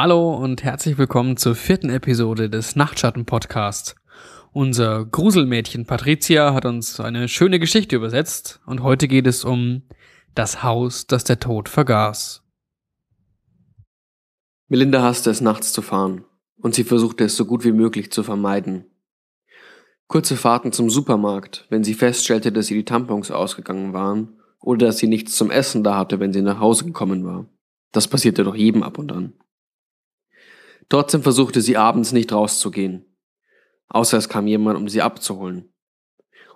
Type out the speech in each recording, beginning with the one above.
Hallo und herzlich willkommen zur vierten Episode des Nachtschatten Podcasts. Unser Gruselmädchen Patricia hat uns eine schöne Geschichte übersetzt und heute geht es um das Haus, das der Tod vergaß. Melinda hasste es nachts zu fahren und sie versuchte es so gut wie möglich zu vermeiden. Kurze Fahrten zum Supermarkt, wenn sie feststellte, dass ihr die Tampons ausgegangen waren oder dass sie nichts zum Essen da hatte, wenn sie nach Hause gekommen war. Das passierte doch jedem ab und an. Trotzdem versuchte sie abends nicht rauszugehen. Außer es kam jemand, um sie abzuholen.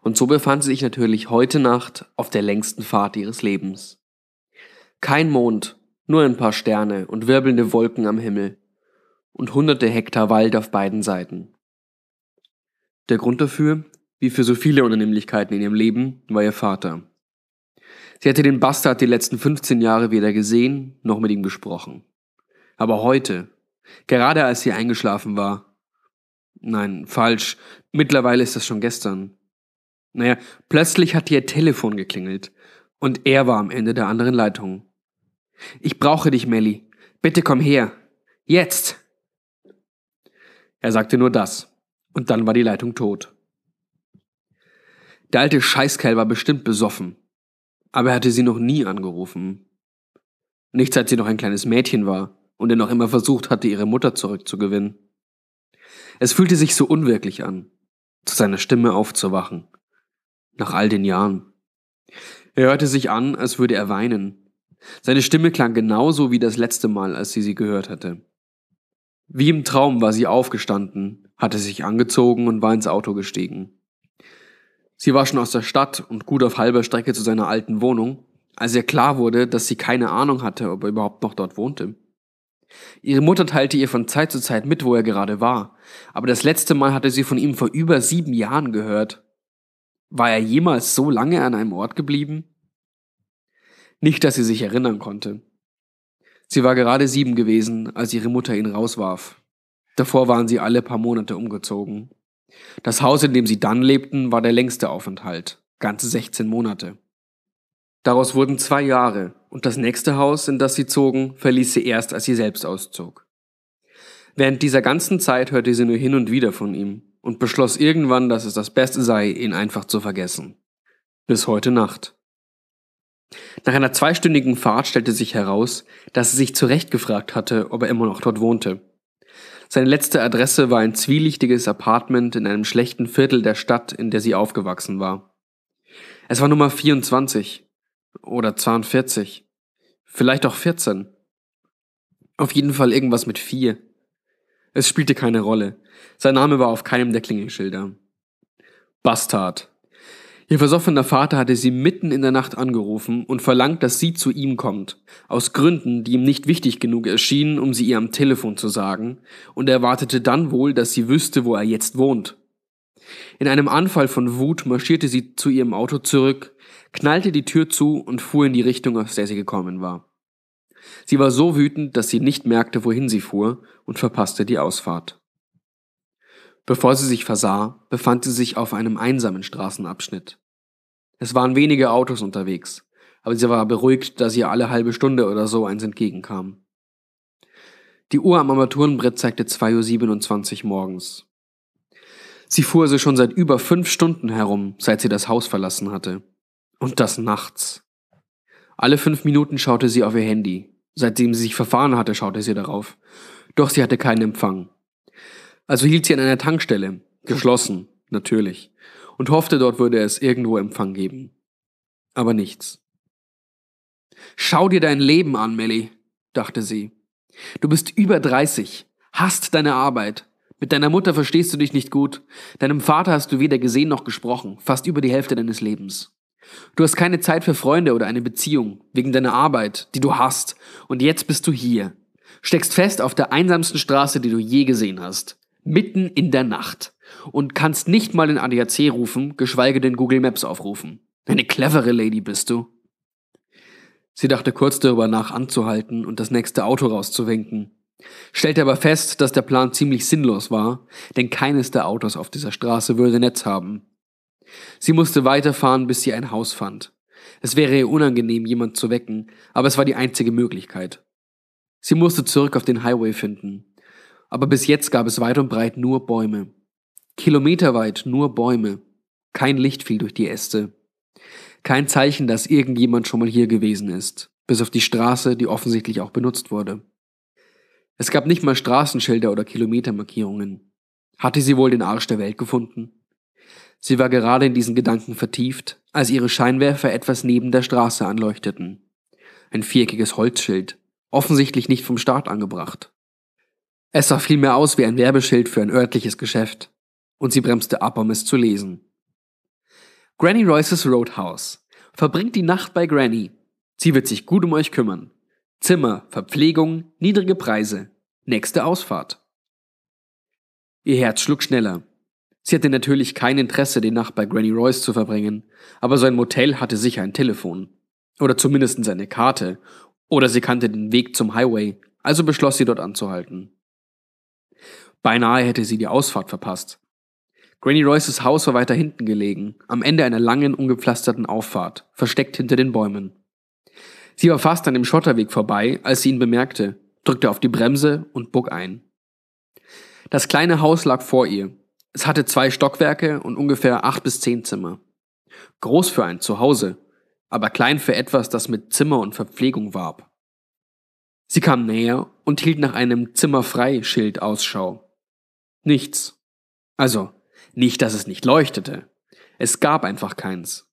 Und so befand sie sich natürlich heute Nacht auf der längsten Fahrt ihres Lebens. Kein Mond, nur ein paar Sterne und wirbelnde Wolken am Himmel und hunderte Hektar Wald auf beiden Seiten. Der Grund dafür, wie für so viele Unannehmlichkeiten in ihrem Leben, war ihr Vater. Sie hatte den Bastard die letzten 15 Jahre weder gesehen noch mit ihm gesprochen. Aber heute, Gerade als sie eingeschlafen war. Nein, falsch. Mittlerweile ist das schon gestern. Naja, plötzlich hat ihr Telefon geklingelt. Und er war am Ende der anderen Leitung. Ich brauche dich, Melly. Bitte komm her. Jetzt! Er sagte nur das. Und dann war die Leitung tot. Der alte Scheißkerl war bestimmt besoffen. Aber er hatte sie noch nie angerufen. Nicht seit sie noch ein kleines Mädchen war und er noch immer versucht hatte, ihre Mutter zurückzugewinnen. Es fühlte sich so unwirklich an, zu seiner Stimme aufzuwachen. Nach all den Jahren. Er hörte sich an, als würde er weinen. Seine Stimme klang genauso wie das letzte Mal, als sie sie gehört hatte. Wie im Traum war sie aufgestanden, hatte sich angezogen und war ins Auto gestiegen. Sie war schon aus der Stadt und gut auf halber Strecke zu seiner alten Wohnung, als ihr klar wurde, dass sie keine Ahnung hatte, ob er überhaupt noch dort wohnte. Ihre Mutter teilte ihr von Zeit zu Zeit mit, wo er gerade war, aber das letzte Mal hatte sie von ihm vor über sieben Jahren gehört. War er jemals so lange an einem Ort geblieben? Nicht, dass sie sich erinnern konnte. Sie war gerade sieben gewesen, als ihre Mutter ihn rauswarf. Davor waren sie alle paar Monate umgezogen. Das Haus, in dem sie dann lebten, war der längste Aufenthalt, ganze 16 Monate. Daraus wurden zwei Jahre, und das nächste Haus, in das sie zogen, verließ sie erst, als sie selbst auszog. Während dieser ganzen Zeit hörte sie nur hin und wieder von ihm und beschloss irgendwann, dass es das Beste sei, ihn einfach zu vergessen. Bis heute Nacht. Nach einer zweistündigen Fahrt stellte sich heraus, dass sie sich zurecht gefragt hatte, ob er immer noch dort wohnte. Seine letzte Adresse war ein zwielichtiges Apartment in einem schlechten Viertel der Stadt, in der sie aufgewachsen war. Es war Nummer 24 oder 42. Vielleicht auch 14. Auf jeden Fall irgendwas mit 4. Es spielte keine Rolle. Sein Name war auf keinem der Klingelschilder. Bastard. Ihr versoffener Vater hatte sie mitten in der Nacht angerufen und verlangt, dass sie zu ihm kommt, aus Gründen, die ihm nicht wichtig genug erschienen, um sie ihr am Telefon zu sagen, und er erwartete dann wohl, dass sie wüsste, wo er jetzt wohnt. In einem Anfall von Wut marschierte sie zu ihrem Auto zurück, knallte die Tür zu und fuhr in die Richtung, aus der sie gekommen war. Sie war so wütend, dass sie nicht merkte, wohin sie fuhr und verpasste die Ausfahrt. Bevor sie sich versah, befand sie sich auf einem einsamen Straßenabschnitt. Es waren wenige Autos unterwegs, aber sie war beruhigt, dass ihr alle halbe Stunde oder so eins entgegenkam. Die Uhr am Armaturenbrett zeigte 2.27 Uhr morgens. Sie fuhr also schon seit über fünf Stunden herum, seit sie das Haus verlassen hatte. Und das nachts. Alle fünf Minuten schaute sie auf ihr Handy. Seitdem sie sich verfahren hatte, schaute sie darauf. Doch sie hatte keinen Empfang. Also hielt sie an einer Tankstelle, geschlossen, natürlich, und hoffte, dort würde es irgendwo Empfang geben. Aber nichts. Schau dir dein Leben an, Melly, dachte sie. Du bist über 30, hast deine Arbeit. Mit deiner Mutter verstehst du dich nicht gut. Deinem Vater hast du weder gesehen noch gesprochen, fast über die Hälfte deines Lebens. Du hast keine Zeit für Freunde oder eine Beziehung, wegen deiner Arbeit, die du hast. Und jetzt bist du hier. Steckst fest auf der einsamsten Straße, die du je gesehen hast. Mitten in der Nacht. Und kannst nicht mal den ADAC rufen, geschweige denn Google Maps aufrufen. Eine clevere Lady bist du. Sie dachte kurz darüber nach, anzuhalten und das nächste Auto rauszuwinken. Stellte aber fest, dass der Plan ziemlich sinnlos war, denn keines der Autos auf dieser Straße würde Netz haben. Sie musste weiterfahren, bis sie ein Haus fand. Es wäre ihr unangenehm, jemand zu wecken, aber es war die einzige Möglichkeit. Sie musste zurück auf den Highway finden. Aber bis jetzt gab es weit und breit nur Bäume. Kilometerweit nur Bäume. Kein Licht fiel durch die Äste. Kein Zeichen, dass irgendjemand schon mal hier gewesen ist, bis auf die Straße, die offensichtlich auch benutzt wurde. Es gab nicht mal Straßenschilder oder Kilometermarkierungen. Hatte sie wohl den Arsch der Welt gefunden? Sie war gerade in diesen Gedanken vertieft, als ihre Scheinwerfer etwas neben der Straße anleuchteten. Ein viereckiges Holzschild, offensichtlich nicht vom Staat angebracht. Es sah vielmehr aus wie ein Werbeschild für ein örtliches Geschäft, und sie bremste ab, um es zu lesen. Granny Royces Roadhouse. Verbringt die Nacht bei Granny. Sie wird sich gut um euch kümmern. Zimmer, Verpflegung, niedrige Preise. Nächste Ausfahrt. Ihr Herz schlug schneller. Sie hatte natürlich kein Interesse, die Nacht bei Granny Royce zu verbringen, aber so ein Motel hatte sicher ein Telefon. Oder zumindest eine Karte. Oder sie kannte den Weg zum Highway, also beschloss sie dort anzuhalten. Beinahe hätte sie die Ausfahrt verpasst. Granny Royces Haus war weiter hinten gelegen, am Ende einer langen, ungepflasterten Auffahrt, versteckt hinter den Bäumen. Sie war fast an dem Schotterweg vorbei, als sie ihn bemerkte, drückte auf die Bremse und bog ein. Das kleine Haus lag vor ihr, es hatte zwei Stockwerke und ungefähr acht bis zehn Zimmer. Groß für ein Zuhause, aber klein für etwas, das mit Zimmer und Verpflegung warb. Sie kam näher und hielt nach einem Zimmerfrei-Schild Ausschau. Nichts. Also, nicht, dass es nicht leuchtete. Es gab einfach keins.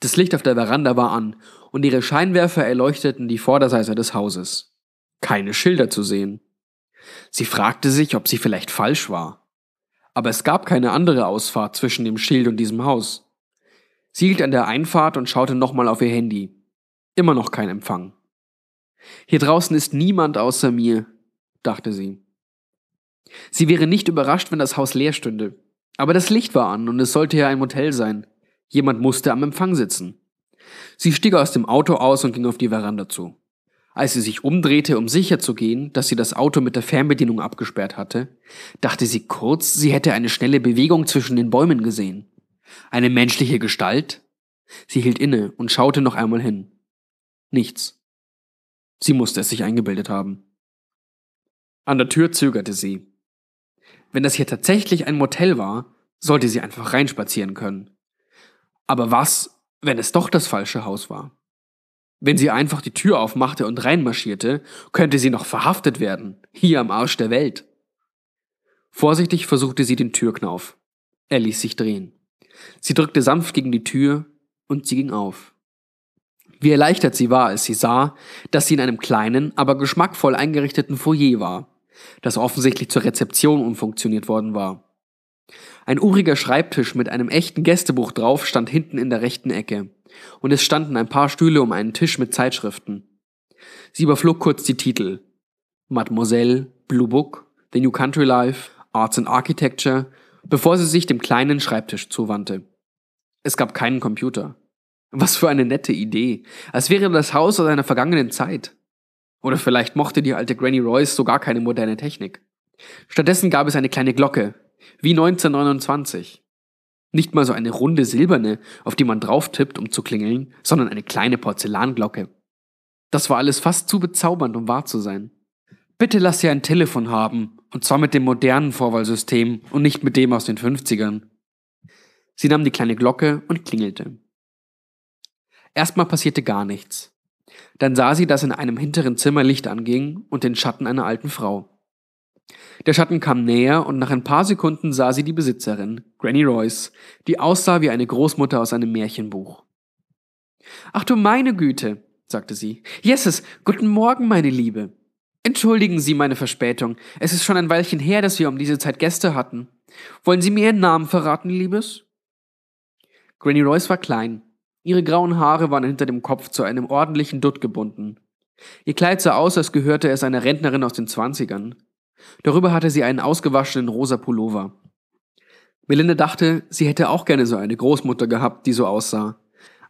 Das Licht auf der Veranda war an und ihre Scheinwerfer erleuchteten die Vorderseite des Hauses. Keine Schilder zu sehen. Sie fragte sich, ob sie vielleicht falsch war aber es gab keine andere Ausfahrt zwischen dem Schild und diesem Haus. Sie hielt an der Einfahrt und schaute nochmal auf ihr Handy. Immer noch kein Empfang. Hier draußen ist niemand außer mir, dachte sie. Sie wäre nicht überrascht, wenn das Haus leer stünde. Aber das Licht war an und es sollte ja ein Motel sein. Jemand musste am Empfang sitzen. Sie stieg aus dem Auto aus und ging auf die Veranda zu. Als sie sich umdrehte, um sicher zu gehen, dass sie das Auto mit der Fernbedienung abgesperrt hatte, dachte sie kurz, sie hätte eine schnelle Bewegung zwischen den Bäumen gesehen. Eine menschliche Gestalt? Sie hielt inne und schaute noch einmal hin. Nichts. Sie musste es sich eingebildet haben. An der Tür zögerte sie. Wenn das hier tatsächlich ein Motel war, sollte sie einfach reinspazieren können. Aber was, wenn es doch das falsche Haus war? Wenn sie einfach die Tür aufmachte und reinmarschierte, könnte sie noch verhaftet werden, hier am Arsch der Welt. Vorsichtig versuchte sie den Türknauf. Er ließ sich drehen. Sie drückte sanft gegen die Tür und sie ging auf. Wie erleichtert sie war, als sie sah, dass sie in einem kleinen, aber geschmackvoll eingerichteten Foyer war, das offensichtlich zur Rezeption umfunktioniert worden war. Ein uriger Schreibtisch mit einem echten Gästebuch drauf stand hinten in der rechten Ecke und es standen ein paar Stühle um einen Tisch mit Zeitschriften. Sie überflog kurz die Titel. Mademoiselle, Blue Book, The New Country Life, Arts and Architecture, bevor sie sich dem kleinen Schreibtisch zuwandte. Es gab keinen Computer. Was für eine nette Idee. Als wäre das Haus aus einer vergangenen Zeit. Oder vielleicht mochte die alte Granny Royce sogar keine moderne Technik. Stattdessen gab es eine kleine Glocke, wie 1929. Nicht mal so eine runde silberne, auf die man drauf tippt, um zu klingeln, sondern eine kleine Porzellanglocke. Das war alles fast zu bezaubernd, um wahr zu sein. Bitte lass sie ein Telefon haben, und zwar mit dem modernen Vorwahlsystem und nicht mit dem aus den 50ern. Sie nahm die kleine Glocke und klingelte. Erstmal passierte gar nichts. Dann sah sie, dass in einem hinteren Zimmer Licht anging und den Schatten einer alten Frau. Der Schatten kam näher und nach ein paar Sekunden sah sie die Besitzerin, Granny Royce, die aussah wie eine Großmutter aus einem Märchenbuch. Ach du meine Güte, sagte sie. Jesses, guten Morgen, meine Liebe. Entschuldigen Sie meine Verspätung. Es ist schon ein Weilchen her, dass wir um diese Zeit Gäste hatten. Wollen Sie mir Ihren Namen verraten, Liebes? Granny Royce war klein. Ihre grauen Haare waren hinter dem Kopf zu einem ordentlichen Dutt gebunden. Ihr Kleid sah aus, als gehörte es einer Rentnerin aus den Zwanzigern. Darüber hatte sie einen ausgewaschenen rosa Pullover. Melinda dachte, sie hätte auch gerne so eine Großmutter gehabt, die so aussah.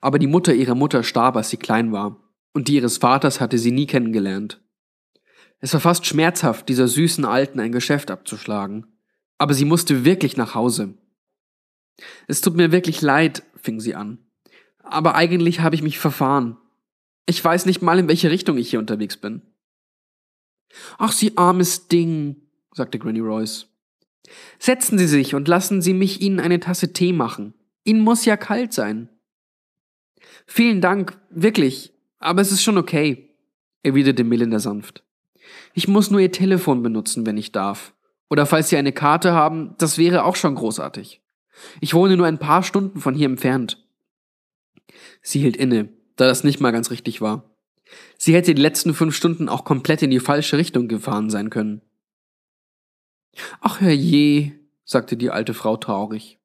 Aber die Mutter ihrer Mutter starb, als sie klein war, und die ihres Vaters hatte sie nie kennengelernt. Es war fast schmerzhaft, dieser süßen Alten ein Geschäft abzuschlagen. Aber sie musste wirklich nach Hause. Es tut mir wirklich leid, fing sie an. Aber eigentlich habe ich mich verfahren. Ich weiß nicht mal, in welche Richtung ich hier unterwegs bin. Ach, Sie armes Ding, sagte Granny Royce. Setzen Sie sich und lassen Sie mich Ihnen eine Tasse Tee machen. Ihnen muss ja kalt sein. Vielen Dank, wirklich, aber es ist schon okay, erwiderte Melinda sanft. Ich muss nur Ihr Telefon benutzen, wenn ich darf. Oder falls Sie eine Karte haben, das wäre auch schon großartig. Ich wohne nur ein paar Stunden von hier entfernt. Sie hielt inne, da das nicht mal ganz richtig war. Sie hätte die letzten fünf Stunden auch komplett in die falsche Richtung gefahren sein können. Ach herrje, sagte die alte Frau traurig.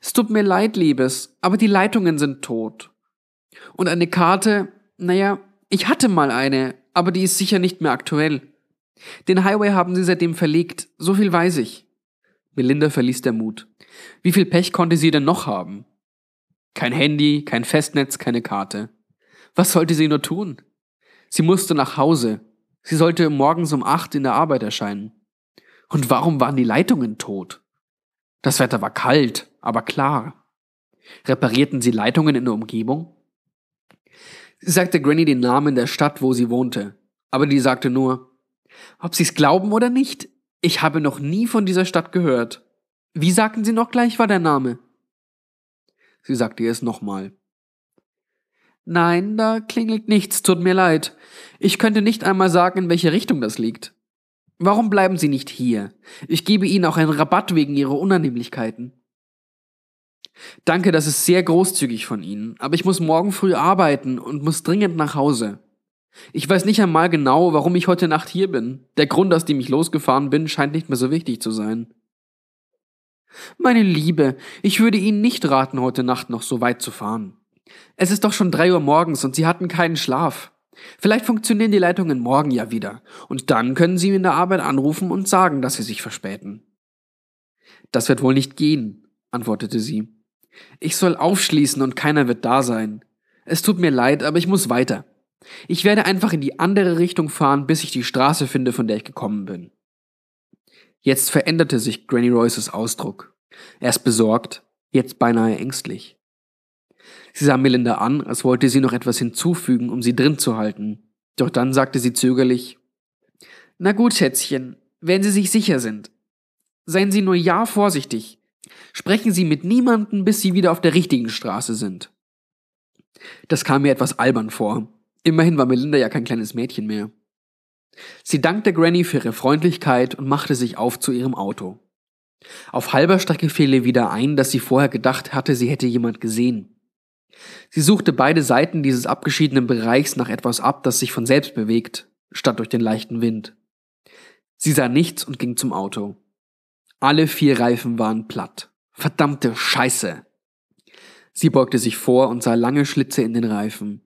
Es tut mir leid, Liebes, aber die Leitungen sind tot. Und eine Karte, naja, ich hatte mal eine, aber die ist sicher nicht mehr aktuell. Den Highway haben sie seitdem verlegt, so viel weiß ich. Melinda verließ der Mut. Wie viel Pech konnte sie denn noch haben? Kein Handy, kein Festnetz, keine Karte. Was sollte sie nur tun? Sie musste nach Hause. Sie sollte morgens um acht in der Arbeit erscheinen. Und warum waren die Leitungen tot? Das Wetter war kalt, aber klar. Reparierten sie Leitungen in der Umgebung? Sie sagte Granny den Namen der Stadt, wo sie wohnte, aber die sagte nur, ob sie's glauben oder nicht, ich habe noch nie von dieser Stadt gehört. Wie sagten Sie noch gleich war der Name? Sie sagte es nochmal. Nein, da klingelt nichts, tut mir leid. Ich könnte nicht einmal sagen, in welche Richtung das liegt. Warum bleiben Sie nicht hier? Ich gebe Ihnen auch einen Rabatt wegen Ihrer Unannehmlichkeiten. Danke, das ist sehr großzügig von Ihnen, aber ich muss morgen früh arbeiten und muss dringend nach Hause. Ich weiß nicht einmal genau, warum ich heute Nacht hier bin. Der Grund, aus dem ich losgefahren bin, scheint nicht mehr so wichtig zu sein. Meine Liebe, ich würde Ihnen nicht raten, heute Nacht noch so weit zu fahren. Es ist doch schon drei Uhr morgens und Sie hatten keinen Schlaf. Vielleicht funktionieren die Leitungen morgen ja wieder, und dann können Sie in der Arbeit anrufen und sagen, dass Sie sich verspäten. Das wird wohl nicht gehen, antwortete sie. Ich soll aufschließen und keiner wird da sein. Es tut mir leid, aber ich muss weiter. Ich werde einfach in die andere Richtung fahren, bis ich die Straße finde, von der ich gekommen bin. Jetzt veränderte sich Granny Royces Ausdruck. Erst besorgt, jetzt beinahe ängstlich. Sie sah Melinda an, als wollte sie noch etwas hinzufügen, um sie drin zu halten. Doch dann sagte sie zögerlich, Na gut, Schätzchen, wenn Sie sich sicher sind. Seien Sie nur ja vorsichtig. Sprechen Sie mit niemandem, bis Sie wieder auf der richtigen Straße sind. Das kam mir etwas albern vor. Immerhin war Melinda ja kein kleines Mädchen mehr. Sie dankte Granny für ihre Freundlichkeit und machte sich auf zu ihrem Auto. Auf halber Strecke fiel ihr wieder ein, dass sie vorher gedacht hatte, sie hätte jemand gesehen. Sie suchte beide Seiten dieses abgeschiedenen Bereichs nach etwas ab, das sich von selbst bewegt, statt durch den leichten Wind. Sie sah nichts und ging zum Auto. Alle vier Reifen waren platt. Verdammte Scheiße! Sie beugte sich vor und sah lange Schlitze in den Reifen.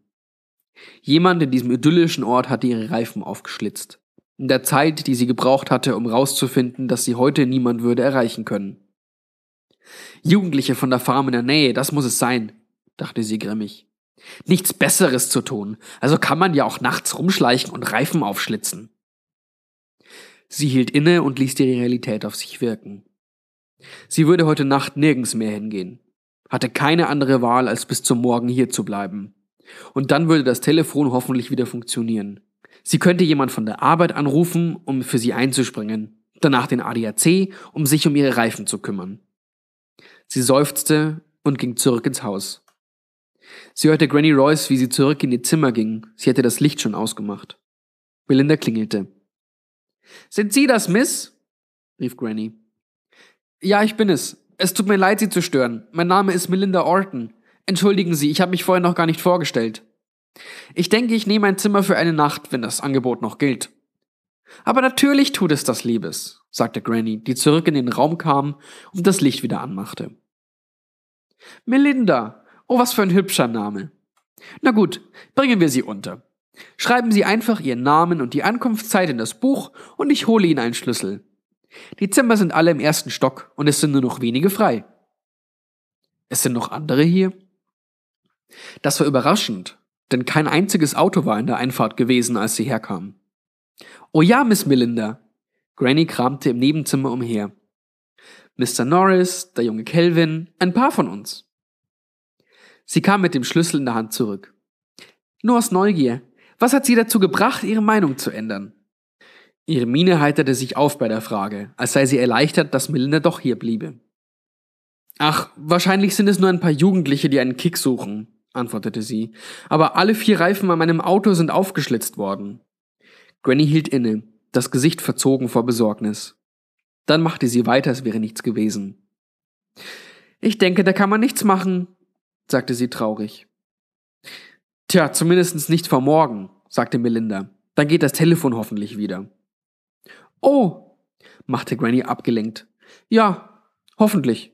Jemand in diesem idyllischen Ort hatte ihre Reifen aufgeschlitzt. In der Zeit, die sie gebraucht hatte, um rauszufinden, dass sie heute niemand würde erreichen können. Jugendliche von der Farm in der Nähe, das muss es sein dachte sie grimmig. Nichts Besseres zu tun, also kann man ja auch nachts rumschleichen und Reifen aufschlitzen. Sie hielt inne und ließ die Realität auf sich wirken. Sie würde heute Nacht nirgends mehr hingehen, hatte keine andere Wahl, als bis zum Morgen hier zu bleiben. Und dann würde das Telefon hoffentlich wieder funktionieren. Sie könnte jemand von der Arbeit anrufen, um für sie einzuspringen, danach den ADAC, um sich um ihre Reifen zu kümmern. Sie seufzte und ging zurück ins Haus. Sie hörte Granny Royce, wie sie zurück in ihr Zimmer ging. Sie hätte das Licht schon ausgemacht. Melinda klingelte. Sind Sie das, Miss? rief Granny. Ja, ich bin es. Es tut mir leid, Sie zu stören. Mein Name ist Melinda Orton. Entschuldigen Sie, ich habe mich vorher noch gar nicht vorgestellt. Ich denke, ich nehme ein Zimmer für eine Nacht, wenn das Angebot noch gilt. Aber natürlich tut es das, Liebes, sagte Granny, die zurück in den Raum kam und das Licht wieder anmachte. Melinda, Oh, was für ein hübscher Name. Na gut, bringen wir Sie unter. Schreiben Sie einfach Ihren Namen und die Ankunftszeit in das Buch und ich hole Ihnen einen Schlüssel. Die Zimmer sind alle im ersten Stock und es sind nur noch wenige frei. Es sind noch andere hier? Das war überraschend, denn kein einziges Auto war in der Einfahrt gewesen, als sie herkamen. Oh ja, Miss Melinda. Granny kramte im Nebenzimmer umher. Mr. Norris, der junge Kelvin, ein paar von uns. Sie kam mit dem Schlüssel in der Hand zurück. Nur aus Neugier. Was hat sie dazu gebracht, ihre Meinung zu ändern? Ihre Miene heiterte sich auf bei der Frage, als sei sie erleichtert, dass Melinda doch hier bliebe. Ach, wahrscheinlich sind es nur ein paar Jugendliche, die einen Kick suchen, antwortete sie, aber alle vier Reifen an meinem Auto sind aufgeschlitzt worden. Granny hielt inne, das Gesicht verzogen vor Besorgnis. Dann machte sie weiter, als wäre nichts gewesen. Ich denke, da kann man nichts machen, sagte sie traurig. Tja, zumindest nicht vor morgen, sagte Melinda. Dann geht das Telefon hoffentlich wieder. Oh, machte Granny abgelenkt. Ja, hoffentlich.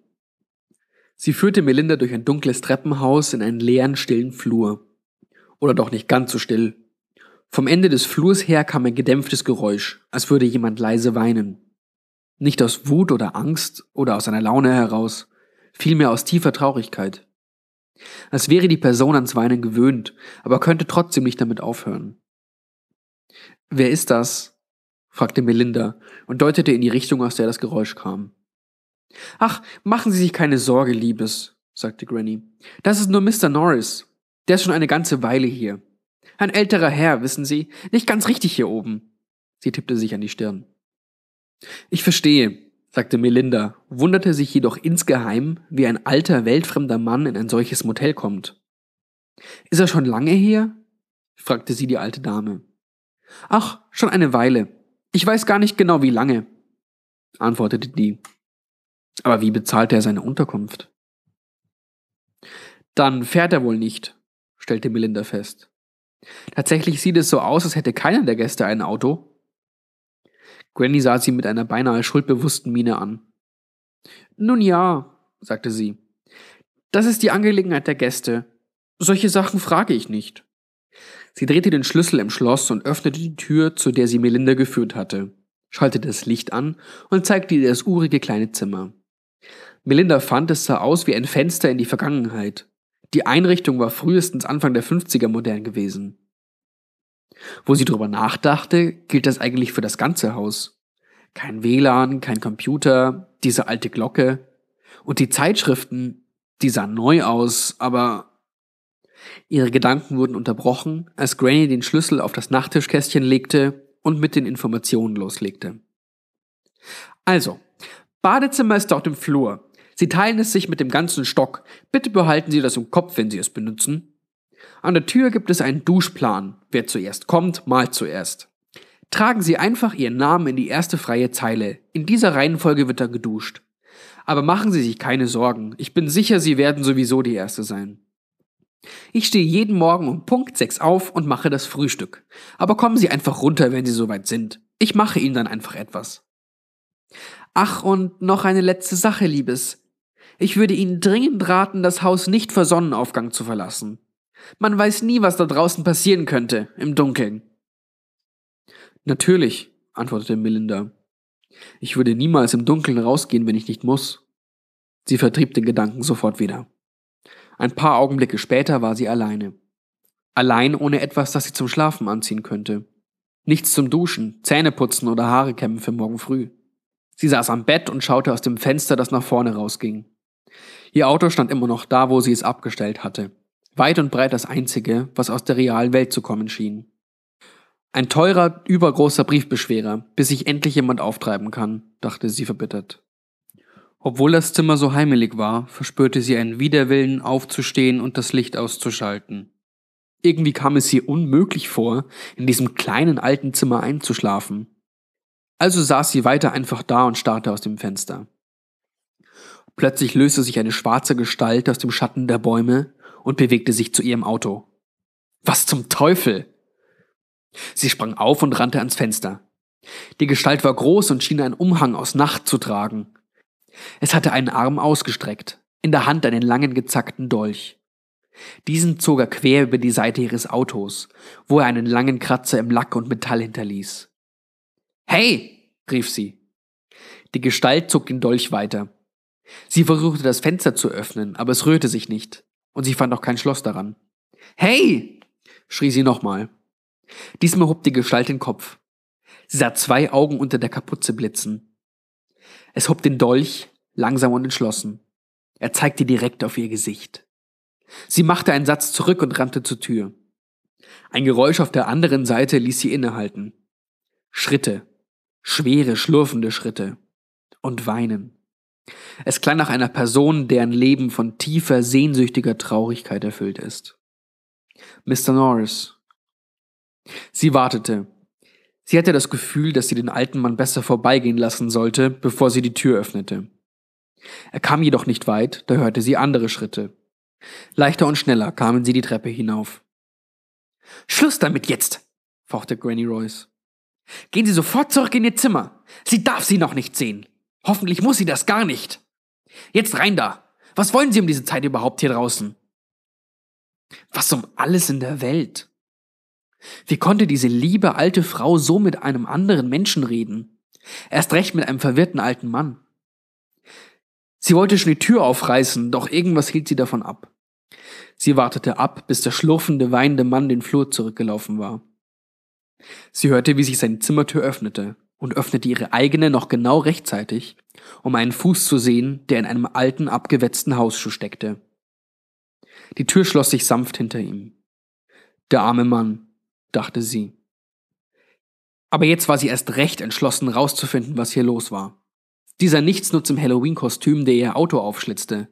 Sie führte Melinda durch ein dunkles Treppenhaus in einen leeren, stillen Flur. Oder doch nicht ganz so still. Vom Ende des Flurs her kam ein gedämpftes Geräusch, als würde jemand leise weinen. Nicht aus Wut oder Angst oder aus einer Laune heraus, vielmehr aus tiefer Traurigkeit. Als wäre die Person ans Weinen gewöhnt, aber könnte trotzdem nicht damit aufhören. Wer ist das? fragte Melinda und deutete in die Richtung, aus der das Geräusch kam. Ach, machen Sie sich keine Sorge, Liebes, sagte Granny. Das ist nur Mr. Norris. Der ist schon eine ganze Weile hier. Ein älterer Herr, wissen Sie, nicht ganz richtig hier oben. Sie tippte sich an die Stirn. Ich verstehe, sagte Melinda, wunderte sich jedoch insgeheim, wie ein alter, weltfremder Mann in ein solches Motel kommt. Ist er schon lange hier? fragte sie die alte Dame. Ach, schon eine Weile. Ich weiß gar nicht genau wie lange, antwortete die. Aber wie bezahlte er seine Unterkunft? Dann fährt er wohl nicht, stellte Melinda fest. Tatsächlich sieht es so aus, als hätte keiner der Gäste ein Auto. Granny sah sie mit einer beinahe schuldbewussten Miene an. Nun ja, sagte sie. Das ist die Angelegenheit der Gäste. Solche Sachen frage ich nicht. Sie drehte den Schlüssel im Schloss und öffnete die Tür, zu der sie Melinda geführt hatte, schaltete das Licht an und zeigte ihr das urige kleine Zimmer. Melinda fand, es sah aus wie ein Fenster in die Vergangenheit. Die Einrichtung war frühestens Anfang der 50er modern gewesen. Wo sie drüber nachdachte, gilt das eigentlich für das ganze Haus. Kein WLAN, kein Computer, diese alte Glocke. Und die Zeitschriften, die sahen neu aus, aber Ihre Gedanken wurden unterbrochen, als Granny den Schlüssel auf das Nachttischkästchen legte und mit den Informationen loslegte. Also, Badezimmer ist dort im Flur. Sie teilen es sich mit dem ganzen Stock. Bitte behalten Sie das im Kopf, wenn Sie es benutzen. An der Tür gibt es einen Duschplan. Wer zuerst kommt, malt zuerst. Tragen Sie einfach Ihren Namen in die erste freie Zeile. In dieser Reihenfolge wird dann geduscht. Aber machen Sie sich keine Sorgen. Ich bin sicher, Sie werden sowieso die Erste sein. Ich stehe jeden Morgen um Punkt 6 auf und mache das Frühstück. Aber kommen Sie einfach runter, wenn Sie soweit sind. Ich mache Ihnen dann einfach etwas. Ach, und noch eine letzte Sache, Liebes. Ich würde Ihnen dringend raten, das Haus nicht vor Sonnenaufgang zu verlassen. Man weiß nie, was da draußen passieren könnte, im Dunkeln. Natürlich, antwortete Melinda. Ich würde niemals im Dunkeln rausgehen, wenn ich nicht muss. Sie vertrieb den Gedanken sofort wieder. Ein paar Augenblicke später war sie alleine. Allein ohne etwas, das sie zum Schlafen anziehen könnte. Nichts zum Duschen, Zähne putzen oder Haare kämmen für morgen früh. Sie saß am Bett und schaute aus dem Fenster, das nach vorne rausging. Ihr Auto stand immer noch da, wo sie es abgestellt hatte. Weit und breit das einzige, was aus der realen Welt zu kommen schien. Ein teurer, übergroßer Briefbeschwerer, bis sich endlich jemand auftreiben kann, dachte sie verbittert. Obwohl das Zimmer so heimelig war, verspürte sie einen Widerwillen, aufzustehen und das Licht auszuschalten. Irgendwie kam es ihr unmöglich vor, in diesem kleinen alten Zimmer einzuschlafen. Also saß sie weiter einfach da und starrte aus dem Fenster. Plötzlich löste sich eine schwarze Gestalt aus dem Schatten der Bäume und bewegte sich zu ihrem Auto. Was zum Teufel? Sie sprang auf und rannte ans Fenster. Die Gestalt war groß und schien einen Umhang aus Nacht zu tragen. Es hatte einen Arm ausgestreckt, in der Hand einen langen gezackten Dolch. Diesen zog er quer über die Seite ihres Autos, wo er einen langen Kratzer im Lack und Metall hinterließ. Hey! rief sie. Die Gestalt zog den Dolch weiter. Sie versuchte das Fenster zu öffnen, aber es rührte sich nicht, und sie fand auch kein Schloss daran. Hey! schrie sie nochmal. Diesmal hob die Gestalt den Kopf. Sie sah zwei Augen unter der Kapuze blitzen. Es hob den Dolch, langsam und entschlossen. Er zeigte direkt auf ihr Gesicht. Sie machte einen Satz zurück und rannte zur Tür. Ein Geräusch auf der anderen Seite ließ sie innehalten. Schritte, Schwere, schlurfende Schritte. Und Weinen. Es klang nach einer Person, deren Leben von tiefer, sehnsüchtiger Traurigkeit erfüllt ist. Mr. Norris. Sie wartete. Sie hatte das Gefühl, dass sie den alten Mann besser vorbeigehen lassen sollte, bevor sie die Tür öffnete. Er kam jedoch nicht weit, da hörte sie andere Schritte. Leichter und schneller kamen sie die Treppe hinauf. Schluss damit jetzt, fauchte Granny Royce. Gehen Sie sofort zurück in Ihr Zimmer. Sie darf Sie noch nicht sehen. Hoffentlich muss sie das gar nicht. Jetzt rein da. Was wollen Sie um diese Zeit überhaupt hier draußen? Was um alles in der Welt? Wie konnte diese liebe alte Frau so mit einem anderen Menschen reden? Erst recht mit einem verwirrten alten Mann. Sie wollte schon die Tür aufreißen, doch irgendwas hielt sie davon ab. Sie wartete ab, bis der schlurfende, weinende Mann den Flur zurückgelaufen war. Sie hörte, wie sich seine Zimmertür öffnete und öffnete ihre eigene noch genau rechtzeitig, um einen Fuß zu sehen, der in einem alten, abgewetzten Hausschuh steckte. Die Tür schloss sich sanft hinter ihm. Der arme Mann, dachte sie. Aber jetzt war sie erst recht entschlossen, rauszufinden, was hier los war. Dieser Nichtsnutz im Halloween-Kostüm, der ihr Auto aufschlitzte.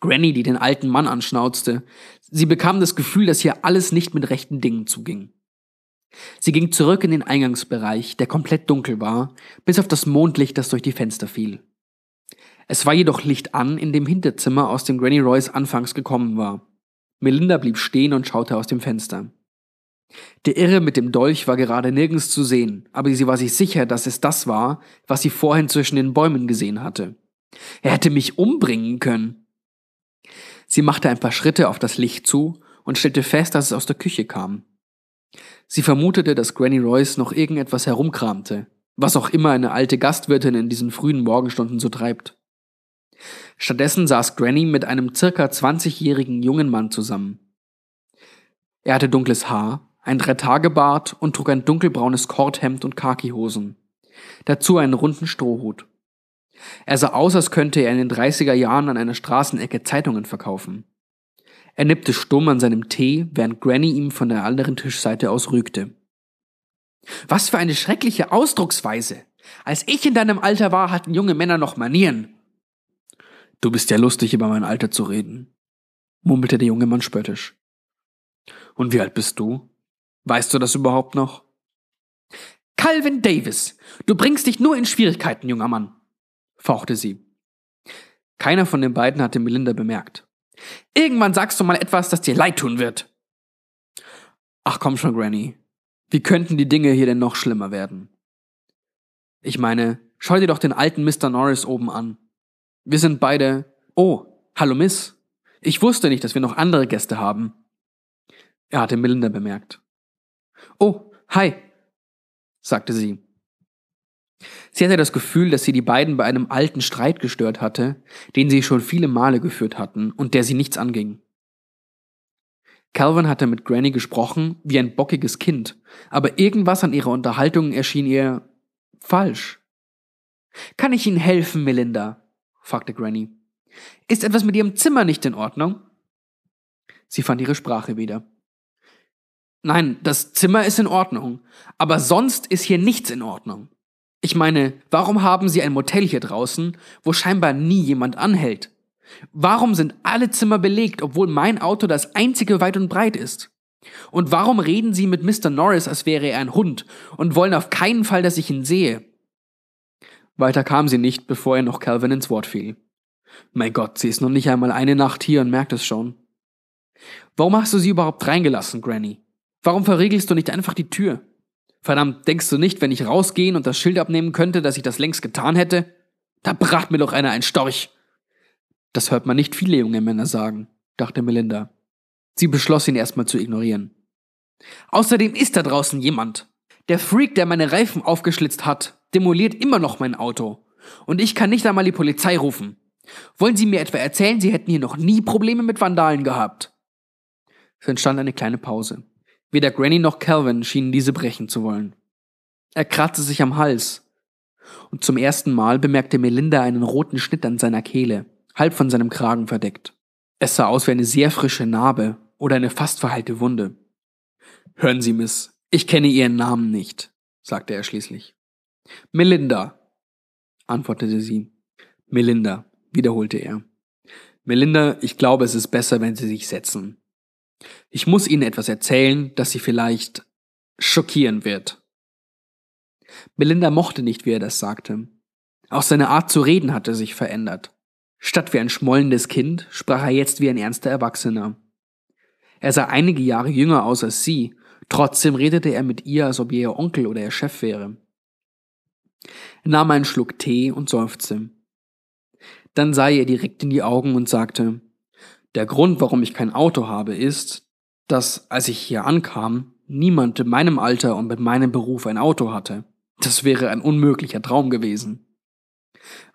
Granny, die den alten Mann anschnauzte. Sie bekam das Gefühl, dass hier alles nicht mit rechten Dingen zuging. Sie ging zurück in den Eingangsbereich, der komplett dunkel war, bis auf das Mondlicht, das durch die Fenster fiel. Es war jedoch Licht an in dem Hinterzimmer, aus dem Granny Royce anfangs gekommen war. Melinda blieb stehen und schaute aus dem Fenster. Der Irre mit dem Dolch war gerade nirgends zu sehen, aber sie war sich sicher, dass es das war, was sie vorhin zwischen den Bäumen gesehen hatte. Er hätte mich umbringen können. Sie machte ein paar Schritte auf das Licht zu und stellte fest, dass es aus der Küche kam. Sie vermutete, dass Granny Royce noch irgendetwas herumkramte, was auch immer eine alte Gastwirtin in diesen frühen Morgenstunden so treibt. Stattdessen saß Granny mit einem circa 20-jährigen jungen Mann zusammen. Er hatte dunkles Haar, ein Dreitagebart und trug ein dunkelbraunes Korthemd und Khakihosen. Dazu einen runden Strohhut. Er sah aus, als könnte er in den 30er Jahren an einer Straßenecke Zeitungen verkaufen. Er nippte stumm an seinem Tee, während Granny ihm von der anderen Tischseite aus rügte. Was für eine schreckliche Ausdrucksweise! Als ich in deinem Alter war, hatten junge Männer noch Manieren. Du bist ja lustig, über mein Alter zu reden, murmelte der junge Mann spöttisch. Und wie alt bist du? Weißt du das überhaupt noch? Calvin Davis, du bringst dich nur in Schwierigkeiten, junger Mann, fauchte sie. Keiner von den beiden hatte Melinda bemerkt. Irgendwann sagst du mal etwas, das dir leid tun wird. Ach komm schon, Granny. Wie könnten die Dinge hier denn noch schlimmer werden? Ich meine, schau dir doch den alten Mr. Norris oben an. Wir sind beide. Oh, hallo Miss. Ich wusste nicht, dass wir noch andere Gäste haben. Er hatte Melinda bemerkt. Oh, hi, sagte sie. Sie hatte das Gefühl, dass sie die beiden bei einem alten Streit gestört hatte, den sie schon viele Male geführt hatten und der sie nichts anging. Calvin hatte mit Granny gesprochen wie ein bockiges Kind, aber irgendwas an ihrer Unterhaltung erschien ihr falsch. Kann ich Ihnen helfen, Melinda? fragte Granny. Ist etwas mit Ihrem Zimmer nicht in Ordnung? Sie fand ihre Sprache wieder. Nein, das Zimmer ist in Ordnung, aber sonst ist hier nichts in Ordnung. Ich meine, warum haben Sie ein Motel hier draußen, wo scheinbar nie jemand anhält? Warum sind alle Zimmer belegt, obwohl mein Auto das einzige weit und breit ist? Und warum reden Sie mit Mr. Norris, als wäre er ein Hund und wollen auf keinen Fall, dass ich ihn sehe? Weiter kam sie nicht, bevor er noch Calvin ins Wort fiel. Mein Gott, sie ist noch nicht einmal eine Nacht hier und merkt es schon. Warum hast du sie überhaupt reingelassen, Granny? Warum verriegelst du nicht einfach die Tür? Verdammt, denkst du nicht, wenn ich rausgehen und das Schild abnehmen könnte, dass ich das längst getan hätte? Da bracht mir doch einer ein Storch. Das hört man nicht viele junge Männer sagen, dachte Melinda. Sie beschloss ihn erstmal zu ignorieren. Außerdem ist da draußen jemand. Der Freak, der meine Reifen aufgeschlitzt hat, demoliert immer noch mein Auto. Und ich kann nicht einmal die Polizei rufen. Wollen Sie mir etwa erzählen, Sie hätten hier noch nie Probleme mit Vandalen gehabt? Es entstand eine kleine Pause. Weder Granny noch Calvin schienen diese brechen zu wollen. Er kratzte sich am Hals. Und zum ersten Mal bemerkte Melinda einen roten Schnitt an seiner Kehle, halb von seinem Kragen verdeckt. Es sah aus wie eine sehr frische Narbe oder eine fast verheilte Wunde. Hören Sie, Miss, ich kenne Ihren Namen nicht, sagte er schließlich. Melinda, antwortete sie. Melinda, wiederholte er. Melinda, ich glaube, es ist besser, wenn Sie sich setzen. Ich muss Ihnen etwas erzählen, das Sie vielleicht schockieren wird. Melinda mochte nicht, wie er das sagte. Auch seine Art zu reden hatte sich verändert. Statt wie ein schmollendes Kind sprach er jetzt wie ein ernster Erwachsener. Er sah einige Jahre jünger aus als sie, trotzdem redete er mit ihr, als ob er ihr Onkel oder ihr Chef wäre. Er nahm einen Schluck Tee und seufzte. Dann sah er ihr direkt in die Augen und sagte, der Grund, warum ich kein Auto habe, ist, dass, als ich hier ankam, niemand in meinem Alter und mit meinem Beruf ein Auto hatte. Das wäre ein unmöglicher Traum gewesen.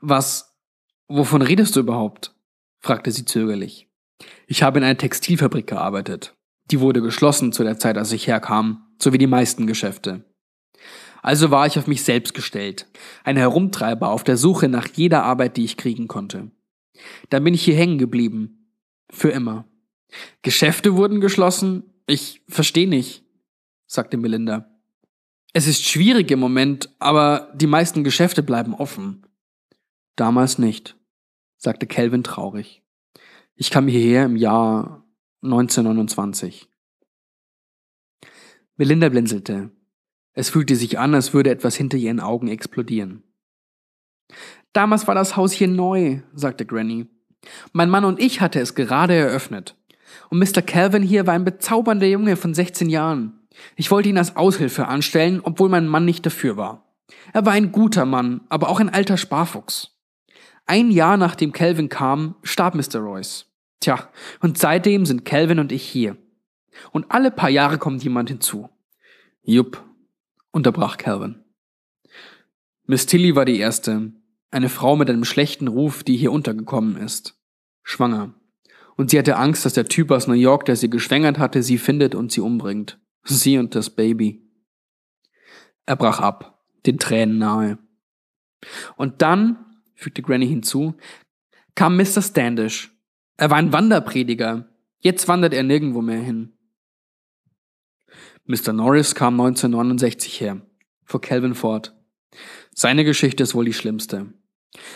Was, wovon redest du überhaupt? fragte sie zögerlich. Ich habe in einer Textilfabrik gearbeitet. Die wurde geschlossen zu der Zeit, als ich herkam, so wie die meisten Geschäfte. Also war ich auf mich selbst gestellt, ein Herumtreiber auf der Suche nach jeder Arbeit, die ich kriegen konnte. Dann bin ich hier hängen geblieben. Für immer. Geschäfte wurden geschlossen? Ich verstehe nicht, sagte Melinda. Es ist schwierig im Moment, aber die meisten Geschäfte bleiben offen. Damals nicht, sagte Calvin traurig. Ich kam hierher im Jahr 1929. Melinda blinzelte. Es fühlte sich an, als würde etwas hinter ihren Augen explodieren. Damals war das Haus hier neu, sagte Granny. Mein Mann und ich hatte es gerade eröffnet. Und Mr. Calvin hier war ein bezaubernder Junge von 16 Jahren. Ich wollte ihn als Aushilfe anstellen, obwohl mein Mann nicht dafür war. Er war ein guter Mann, aber auch ein alter Sparfuchs. Ein Jahr nachdem Calvin kam, starb Mr. Royce. Tja, und seitdem sind Calvin und ich hier. Und alle paar Jahre kommt jemand hinzu. Jupp, unterbrach Calvin. Miss Tilly war die erste, eine Frau mit einem schlechten Ruf, die hier untergekommen ist. Schwanger. Und sie hatte Angst, dass der Typ aus New York, der sie geschwängert hatte, sie findet und sie umbringt. Sie und das Baby. Er brach ab, den Tränen nahe. Und dann, fügte Granny hinzu, kam Mr. Standish. Er war ein Wanderprediger. Jetzt wandert er nirgendwo mehr hin. Mr. Norris kam 1969 her, fuhr Calvin fort. Seine Geschichte ist wohl die schlimmste.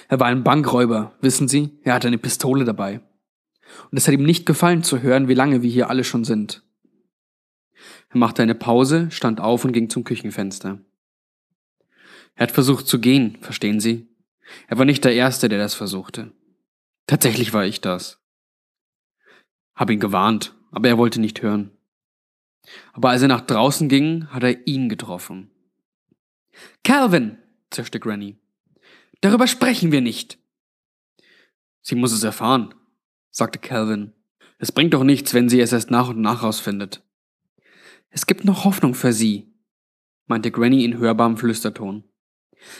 Er war ein Bankräuber, wissen Sie? Er hatte eine Pistole dabei. Und es hat ihm nicht gefallen zu hören, wie lange wir hier alle schon sind. Er machte eine Pause, stand auf und ging zum Küchenfenster. Er hat versucht zu gehen, verstehen Sie? Er war nicht der Erste, der das versuchte. Tatsächlich war ich das. Hab ihn gewarnt, aber er wollte nicht hören. Aber als er nach draußen ging, hat er ihn getroffen. Calvin, zischte Granny. Darüber sprechen wir nicht. Sie muss es erfahren, sagte Calvin. Es bringt doch nichts, wenn sie es erst nach und nach rausfindet. Es gibt noch Hoffnung für sie, meinte Granny in hörbarem Flüsterton.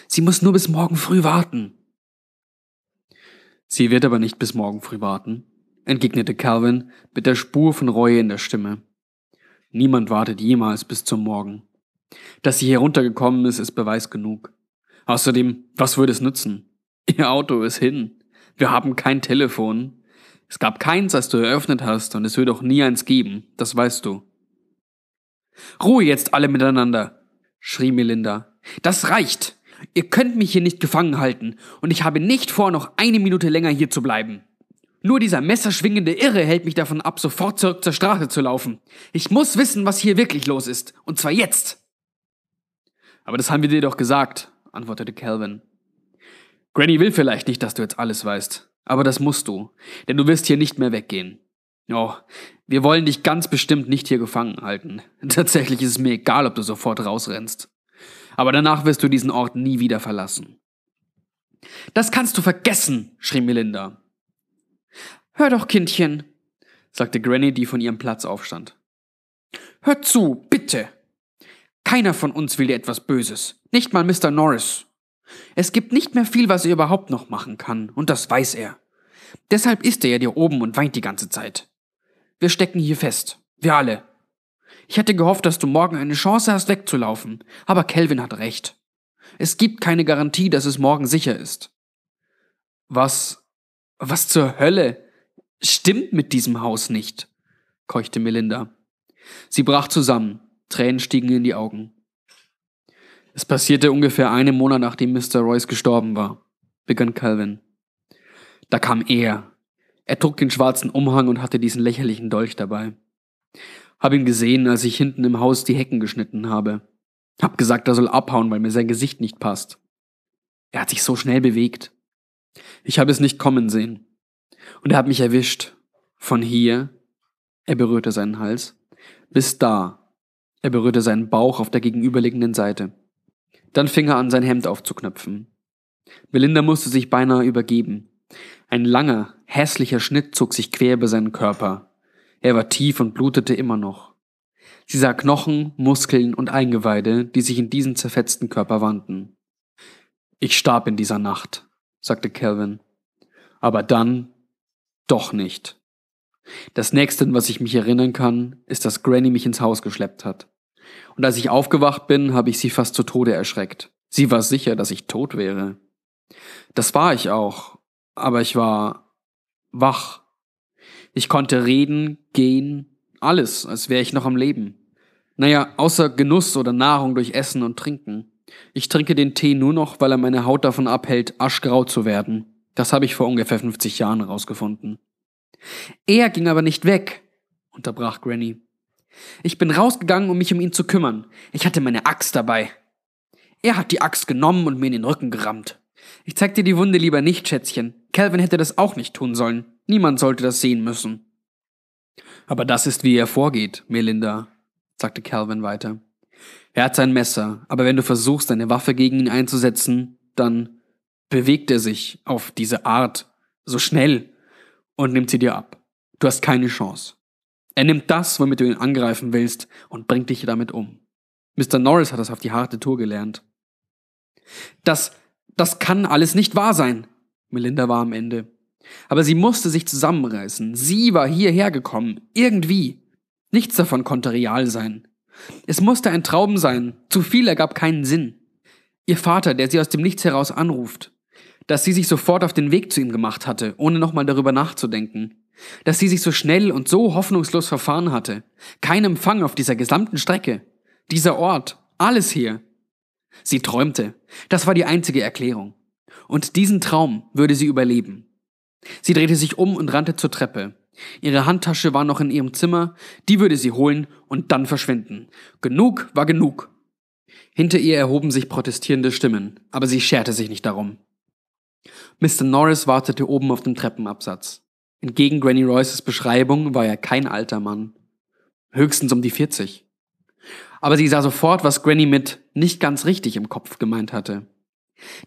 Sie muss nur bis morgen früh warten. Sie wird aber nicht bis morgen früh warten, entgegnete Calvin mit der Spur von Reue in der Stimme. Niemand wartet jemals bis zum Morgen. Dass sie heruntergekommen ist, ist Beweis genug. Außerdem, was würde es nützen? Ihr Auto ist hin. Wir haben kein Telefon. Es gab keins, als du eröffnet hast, und es wird auch nie eins geben, das weißt du. Ruhe jetzt alle miteinander, schrie Melinda. Das reicht. Ihr könnt mich hier nicht gefangen halten, und ich habe nicht vor, noch eine Minute länger hier zu bleiben. Nur dieser messerschwingende Irre hält mich davon ab, sofort zurück zur Straße zu laufen. Ich muss wissen, was hier wirklich los ist. Und zwar jetzt. Aber das haben wir dir doch gesagt, antwortete Calvin. Granny will vielleicht nicht, dass du jetzt alles weißt. Aber das musst du. Denn du wirst hier nicht mehr weggehen. Oh, wir wollen dich ganz bestimmt nicht hier gefangen halten. Tatsächlich ist es mir egal, ob du sofort rausrennst. Aber danach wirst du diesen Ort nie wieder verlassen. Das kannst du vergessen, schrie Melinda. Hör doch, Kindchen, sagte Granny, die von ihrem Platz aufstand. Hör zu, bitte. Keiner von uns will dir etwas Böses, nicht mal Mr. Norris. Es gibt nicht mehr viel, was er überhaupt noch machen kann, und das weiß er. Deshalb ist er ja hier oben und weint die ganze Zeit. Wir stecken hier fest, wir alle. Ich hätte gehofft, dass du morgen eine Chance hast, wegzulaufen, aber Kelvin hat recht. Es gibt keine Garantie, dass es morgen sicher ist. Was, was zur Hölle? Stimmt mit diesem Haus nicht, keuchte Melinda. Sie brach zusammen, Tränen stiegen in die Augen. Es passierte ungefähr einen Monat nachdem Mr. Royce gestorben war, begann Calvin. Da kam er. Er trug den schwarzen Umhang und hatte diesen lächerlichen Dolch dabei. Hab ihn gesehen, als ich hinten im Haus die Hecken geschnitten habe. Hab gesagt, er soll abhauen, weil mir sein Gesicht nicht passt. Er hat sich so schnell bewegt. Ich habe es nicht kommen sehen. Und er hat mich erwischt. Von hier, er berührte seinen Hals, bis da, er berührte seinen Bauch auf der gegenüberliegenden Seite. Dann fing er an, sein Hemd aufzuknöpfen. Belinda musste sich beinahe übergeben. Ein langer, hässlicher Schnitt zog sich quer über seinen Körper. Er war tief und blutete immer noch. Sie sah Knochen, Muskeln und Eingeweide, die sich in diesen zerfetzten Körper wandten. Ich starb in dieser Nacht, sagte Calvin. Aber dann doch nicht. Das nächste, was ich mich erinnern kann, ist, dass Granny mich ins Haus geschleppt hat. Und als ich aufgewacht bin, habe ich sie fast zu Tode erschreckt. Sie war sicher, dass ich tot wäre. Das war ich auch, aber ich war wach. Ich konnte reden, gehen, alles, als wäre ich noch am Leben. Naja, außer Genuss oder Nahrung durch Essen und Trinken. Ich trinke den Tee nur noch, weil er meine Haut davon abhält, aschgrau zu werden. Das habe ich vor ungefähr 50 Jahren herausgefunden. Er ging aber nicht weg, unterbrach Granny. Ich bin rausgegangen, um mich um ihn zu kümmern. Ich hatte meine Axt dabei. Er hat die Axt genommen und mir in den Rücken gerammt. Ich zeig dir die Wunde lieber nicht, Schätzchen. Calvin hätte das auch nicht tun sollen. Niemand sollte das sehen müssen. Aber das ist, wie er vorgeht, Melinda, sagte Calvin weiter. Er hat sein Messer, aber wenn du versuchst, deine Waffe gegen ihn einzusetzen, dann bewegt er sich auf diese Art so schnell und nimmt sie dir ab. Du hast keine Chance. Er nimmt das, womit du ihn angreifen willst, und bringt dich damit um. Mr. Norris hat das auf die harte Tour gelernt. Das, das kann alles nicht wahr sein. Melinda war am Ende. Aber sie musste sich zusammenreißen. Sie war hierher gekommen. Irgendwie. Nichts davon konnte real sein. Es musste ein Traum sein. Zu viel ergab keinen Sinn. Ihr Vater, der sie aus dem Nichts heraus anruft. Dass sie sich sofort auf den Weg zu ihm gemacht hatte, ohne nochmal darüber nachzudenken. Dass sie sich so schnell und so hoffnungslos verfahren hatte. Kein Empfang auf dieser gesamten Strecke. Dieser Ort. Alles hier. Sie träumte. Das war die einzige Erklärung. Und diesen Traum würde sie überleben. Sie drehte sich um und rannte zur Treppe. Ihre Handtasche war noch in ihrem Zimmer, die würde sie holen und dann verschwinden. Genug war genug. Hinter ihr erhoben sich protestierende Stimmen, aber sie scherte sich nicht darum. Mr. Norris wartete oben auf dem Treppenabsatz. Entgegen Granny Royces Beschreibung war er kein alter Mann. Höchstens um die 40. Aber sie sah sofort, was Granny mit nicht ganz richtig im Kopf gemeint hatte.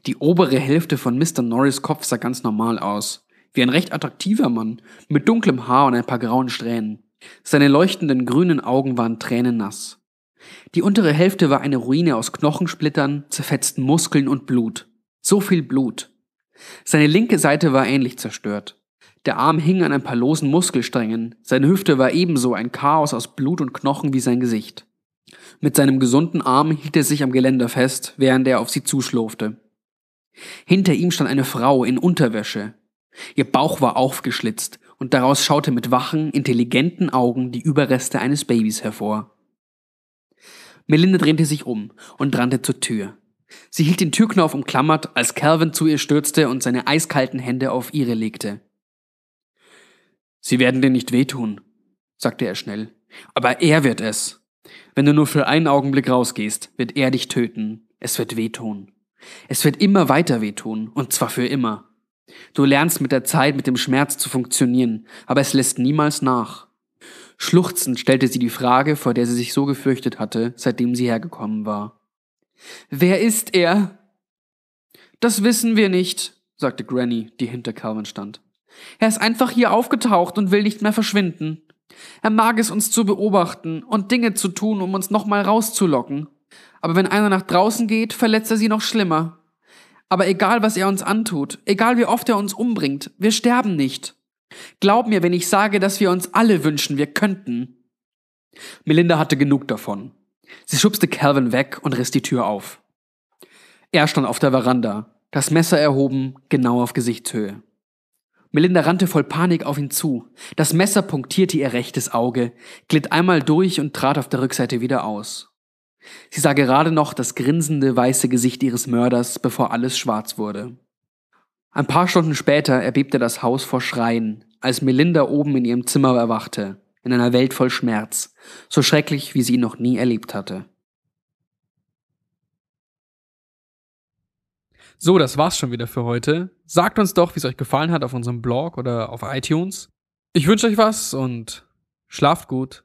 Die obere Hälfte von Mr. Norris Kopf sah ganz normal aus, wie ein recht attraktiver Mann, mit dunklem Haar und ein paar grauen Strähnen. Seine leuchtenden grünen Augen waren tränennass. Die untere Hälfte war eine Ruine aus Knochensplittern, zerfetzten Muskeln und Blut. So viel Blut. Seine linke Seite war ähnlich zerstört. Der Arm hing an ein paar losen Muskelsträngen, seine Hüfte war ebenso ein Chaos aus Blut und Knochen wie sein Gesicht. Mit seinem gesunden Arm hielt er sich am Geländer fest, während er auf sie zuschlurfte. Hinter ihm stand eine Frau in Unterwäsche, Ihr Bauch war aufgeschlitzt und daraus schaute mit wachen, intelligenten Augen die Überreste eines Babys hervor. Melinda drehte sich um und rannte zur Tür. Sie hielt den Türknauf umklammert, als Calvin zu ihr stürzte und seine eiskalten Hände auf ihre legte. Sie werden dir nicht wehtun, sagte er schnell. Aber er wird es. Wenn du nur für einen Augenblick rausgehst, wird er dich töten. Es wird wehtun. Es wird immer weiter wehtun, und zwar für immer. Du lernst mit der Zeit mit dem Schmerz zu funktionieren, aber es lässt niemals nach. Schluchzend stellte sie die Frage, vor der sie sich so gefürchtet hatte, seitdem sie hergekommen war. Wer ist er? Das wissen wir nicht, sagte Granny, die hinter Calvin stand. Er ist einfach hier aufgetaucht und will nicht mehr verschwinden. Er mag es, uns zu beobachten und Dinge zu tun, um uns nochmal rauszulocken. Aber wenn einer nach draußen geht, verletzt er sie noch schlimmer. Aber egal, was er uns antut, egal wie oft er uns umbringt, wir sterben nicht. Glaub mir, wenn ich sage, dass wir uns alle wünschen, wir könnten. Melinda hatte genug davon. Sie schubste Calvin weg und riss die Tür auf. Er stand auf der Veranda, das Messer erhoben, genau auf Gesichtshöhe. Melinda rannte voll Panik auf ihn zu. Das Messer punktierte ihr rechtes Auge, glitt einmal durch und trat auf der Rückseite wieder aus. Sie sah gerade noch das grinsende weiße Gesicht ihres Mörders, bevor alles schwarz wurde. Ein paar Stunden später erbebte das Haus vor Schreien, als Melinda oben in ihrem Zimmer erwachte, in einer Welt voll Schmerz, so schrecklich, wie sie ihn noch nie erlebt hatte. So, das war's schon wieder für heute. Sagt uns doch, wie es euch gefallen hat auf unserem Blog oder auf iTunes. Ich wünsche euch was und schlaft gut.